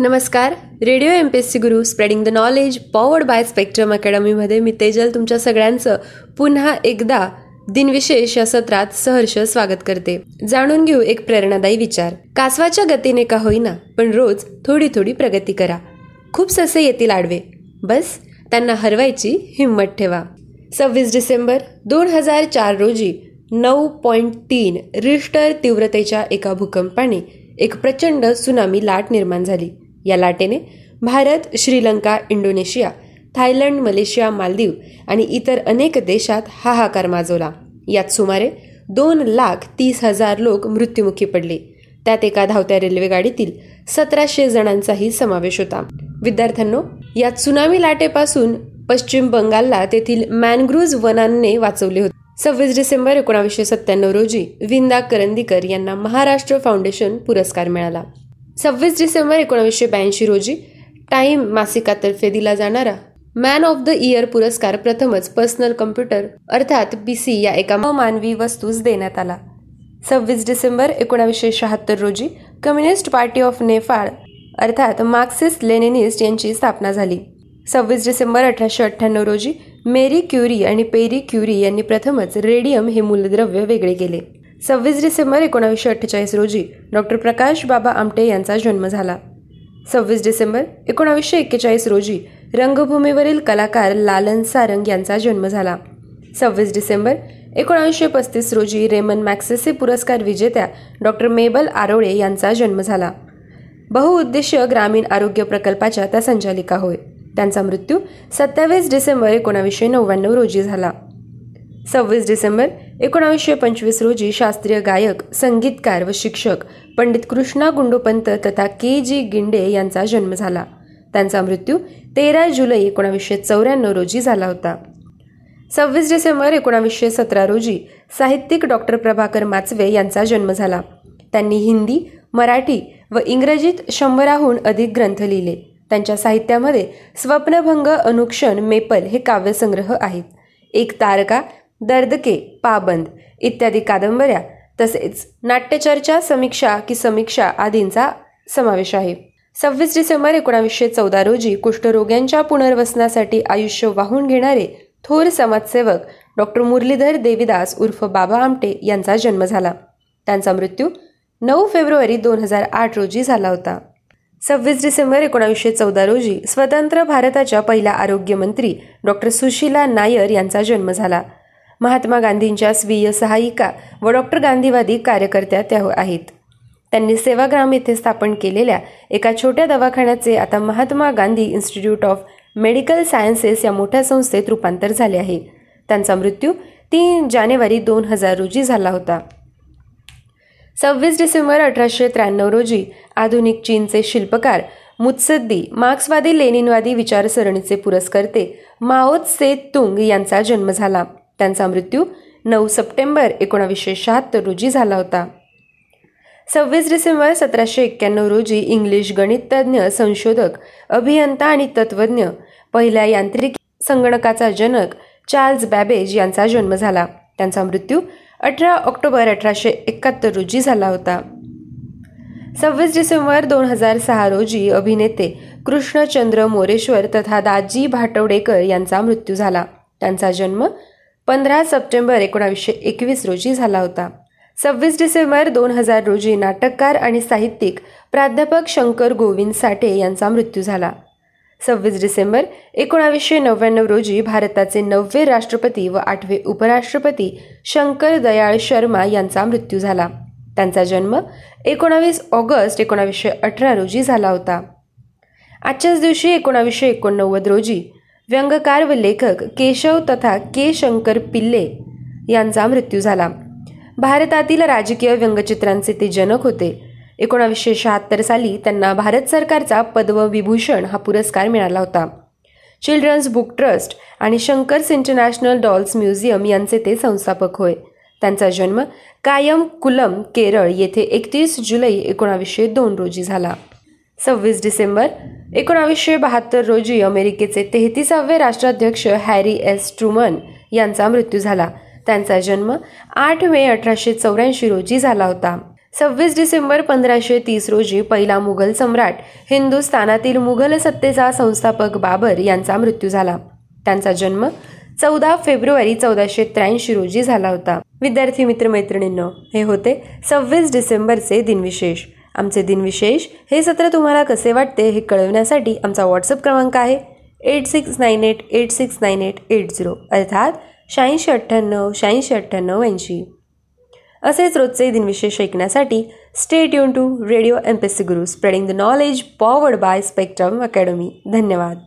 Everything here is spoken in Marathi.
नमस्कार. Radio M P S C Guru spreading the knowledge powered by spectrum अकॅडमीमध्ये मी तेजल तुमच्या सगळ्यांचं पुन्हा एकदा दिनविशेष या सत्रात सहर्ष स्वागत करते. जाणून घेऊ एक प्रेरणादायी विचार. कासवाच्या गतीने का होईना पण रोज थोडी थोडी प्रगती करा. खूप ससे येतील आडवे. बस त्यांना हरवायची हिंमत ठेवा. सव्वीस डिसेंबर दोन हजार चार रोजी नऊ पॉईंट तीन रिश्टर तीव्रतेच्या एका भूकंपाने एक प्रचंड सुनामी लाट निर्माण झाली. या लाटेने Bharat Sri Lanka Indonesia Thailand Malaysia Maldives आणि इतर अनेक देशात हाहाकार माजवला. यात सुमारे दोन लाख तीस हजार लोक मृत्युमुखी पडले. त्यात एका धावत्या रेल्वेगाडीतील सतराशे जणांचाही समावेश होता. विद्यार्थ्यांनो या त्सुनामी लाटेपासून पश्चिम बंगालला तेथील मॅनग्रुज वनांनी वाचवले होते. सव्वीस डिसेंबर एकोणावीसशे सत्त्याण्णव रोजी विंदा करंदीकर यांना महाराष्ट्र फाउंडेशन पुरस्कार मिळाला. सव्वीस डिसेंबर एकोणावीसशे ब्याऐंशी रोजी टाईम मासिकातर्फे दिला जाणारा मॅन ऑफ द इयर पुरस्कार प्रथमच पर्सनल कम्प्युटर अर्थात पीसी या एका मानवी वस्तूस देण्यात आला. सव्वीस डिसेंबर एकोणावीसशे शहात्तर रोजी कम्युनिस्ट पार्टी ऑफ नेपाळ अर्थात मार्क्सिस्ट लेनिनिस्ट यांची स्थापना झाली. सव्वीस डिसेंबर अठराशे अठ्ठ्याण्णव रोजी मेरी क्युरी आणि पेरी क्युरी यांनी प्रथमच रेडियम हे मूलद्रव्य वेगळे केले. सव्वीस डिसेंबर एकोणावीसशे अठ्ठेचाळीस रोजी डॉक्टर प्रकाश बाबा आमटे यांचा जन्म झाला. सव्वीस डिसेंबर एकोणावीसशे एक्केचाळीस रोजी रंगभूमीवरील कलाकार लालन सारंग यांचा जन्म झाला. सव्वीस डिसेंबर एकोणावीसशे पस्तीस रोजी रेमन मॅक्सेसे पुरस्कार विजेत्या डॉक्टर मेबल आरोळे यांचा जन्म झाला. बहुउद्देशीय ग्रामीण आरोग्य प्रकल्पाच्या त्या संचालिका होय. त्यांचा मृत्यू सत्तावीस डिसेंबर एकोणावीसशे नव्याण्णव रोजी झाला. सव्वीस डिसेंबर एकोणावीसशे पंचवीस रोजी शास्त्रीय गायक संगीतकार व शिक्षक पंडित कृष्णा गुंडोपंत तथा के जी गिंडे यांचा जन्म झाला. त्यांचा मृत्यू तेरा जुलै एकोणावीसशे चौऱ्याण्णव रोजी झाला होता. सव्वीस डिसेंबर एकोणावीसशे सतरा रोजी साहित्यिक डॉक्टर प्रभाकर माचवे यांचा जन्म झाला. त्यांनी हिंदी मराठी व इंग्रजीत शंभराहून अधिक ग्रंथ लिहिले. त्यांच्या साहित्यामध्ये स्वप्नभंग अनुक्षण मेपल हे काव्यसंग्रह आहेत. एक तारका दर्दके पाबंद इत्यादी कादंबऱ्या तसेच नाट्यचर्चा समीक्षा की समीक्षा आदींचा समावेश आहे. सव्वीस डिसेंबर एकोणावीसशे चौदा रोजी कुष्ठरोग्यांच्या पुनर्वसनासाठी आयुष्य वाहून घेणारे थोर समाजसेवक डॉक्टर मुरलीधर देवीदास उर्फ बाबा आमटे यांचा जन्म झाला. त्यांचा मृत्यू नऊ फेब्रुवारी दोन हजार आठ रोजी झाला होता. सव्वीस डिसेंबर एकोणावीसशे चौदा रोजी स्वतंत्र भारताच्या पहिल्या आरोग्यमंत्री डॉक्टर सुशीला नायर यांचा जन्म झाला. महात्मा गांधींच्या स्वीय सहायिका व डॉक्टर गांधीवादी कार्यकर्त्या त्या आहेत. त्यांनी सेवाग्राम येथे स्थापन केलेल्या एका छोट्या दवाखान्याचे आता Mahatma Gandhi institute of medical sciences या मोठ्या संस्थेत रूपांतर झाले आहे. त्यांचा मृत्यू तीन जानेवारी दोन हजार रोजी झाला होता. सव्वीस डिसेंबर अठराशे त्र्याण्णव रोजी आधुनिक चीनचे शिल्पकार मुत्सद्दी मार्क्सवादी लेनिनवादी विचारसरणीचे पुरस्कर्ते माओत से तुंग यांचा जन्म झाला. त्यांचा मृत्यू नऊ सप्टेंबर एकोणावीसशे शहात्तर रोजी झाला होता. सव्वीस डिसेंबर सतराशे एक्क्याण्णव रोजी इंग्लिश गणिततज्ञ संशोधक अभियंता आणि तत्वज्ञ पहिल्या यांत्रिक संगणकाचा जनक चार्ल्स बॅबेज यांचा जन्म झाला. त्यांचा मृत्यू अठरा ऑक्टोबर अठराशे एकाहत्तर रोजी झाला होता. सव्वीस डिसेंबर दोन हजार सहा रोजी अभिनेते कृष्णचंद्र मोरेश्वर तथा दाजी भाटवडेकर यांचा मृत्यू झाला. त्यांचा जन्म पंधरा सप्टेंबर एकोणावीसशे एकवीस रोजी झाला होता. सव्वीस डिसेंबर दोन हजार रोजी नाटककार आणि साहित्यिक प्राध्यापक शंकर गोविंद साठे यांचा मृत्यू झाला. सव्वीस डिसेंबर एकोणावीसशे नव्याण्णव रोजी भारताचे नववे राष्ट्रपती व आठवे उपराष्ट्रपती शंकर दयाळ शर्मा यांचा मृत्यू झाला. त्यांचा जन्म एकोणावीस ऑगस्ट एकोणावीसशे अठरा रोजी झाला होता. आजच्याच दिवशी एकोणावीसशे एकोणनव्वद रोजी व्यंगकार व लेखक केशव तथा के शंकर पिल्ले यांचा मृत्यू झाला. भारतातील राजकीय व्यंगचित्रांचे ते जनक होते. एकोणावीसशे शहात्तर साली त्यांना भारत सरकारचा पद्मविभूषण हा पुरस्कार मिळाला होता. चिल्ड्रन्स बुक ट्रस्ट आणि शंकर्स इंटरनॅशनल डॉल्स म्युझियम यांचे ते संस्थापक होय. त्यांचा जन्म कायम कुलम केरळ येथे एकतीस जुलै एकोणावीसशे दोन रोजी झाला. सव्वीस डिसेंबर एकोणावीसशे बहात्तर रोजी अमेरिकेचे तेहतीसावे राष्ट्राध्यक्ष हॅरी एस. ट्रुमन यांचा मृत्यू झाला. त्यांचा जन्म आठ मे अठराशे चौऱ्याऐंशी रोजी झाला होता. सव्वीस डिसेंबर पंधराशे तीस रोजी पहिला मुघल सम्राट हिंदुस्थानातील मुघल सत्तेचा संस्थापक बाबर यांचा मृत्यू झाला. त्यांचा जन्म चौदा फेब्रुवारी चौदाशे त्र्याऐंशी रोजी झाला होता. विद्यार्थी मित्रमैत्रिणींनो हे होते सव्वीस डिसेंबरचे दिनविशेष. आमचे दिनविशेष हे सत्र तुम्हाला कसे वाटते हे कळवण्यासाठी आमचा व्हॉट्सअप क्रमांक आहे eight six nine eight eight six nine eight eight zero अर्थात शहाऐंशी अठ्ठ्याण्णव शहाऐंशी अठ्ठ्याण्णव ऐंशी. असेच रोजचे दिनविशेष ऐकण्यासाठी stay tune to radio M P C Guru spreading the knowledge powered by Spectrum Academy धन्यवाद.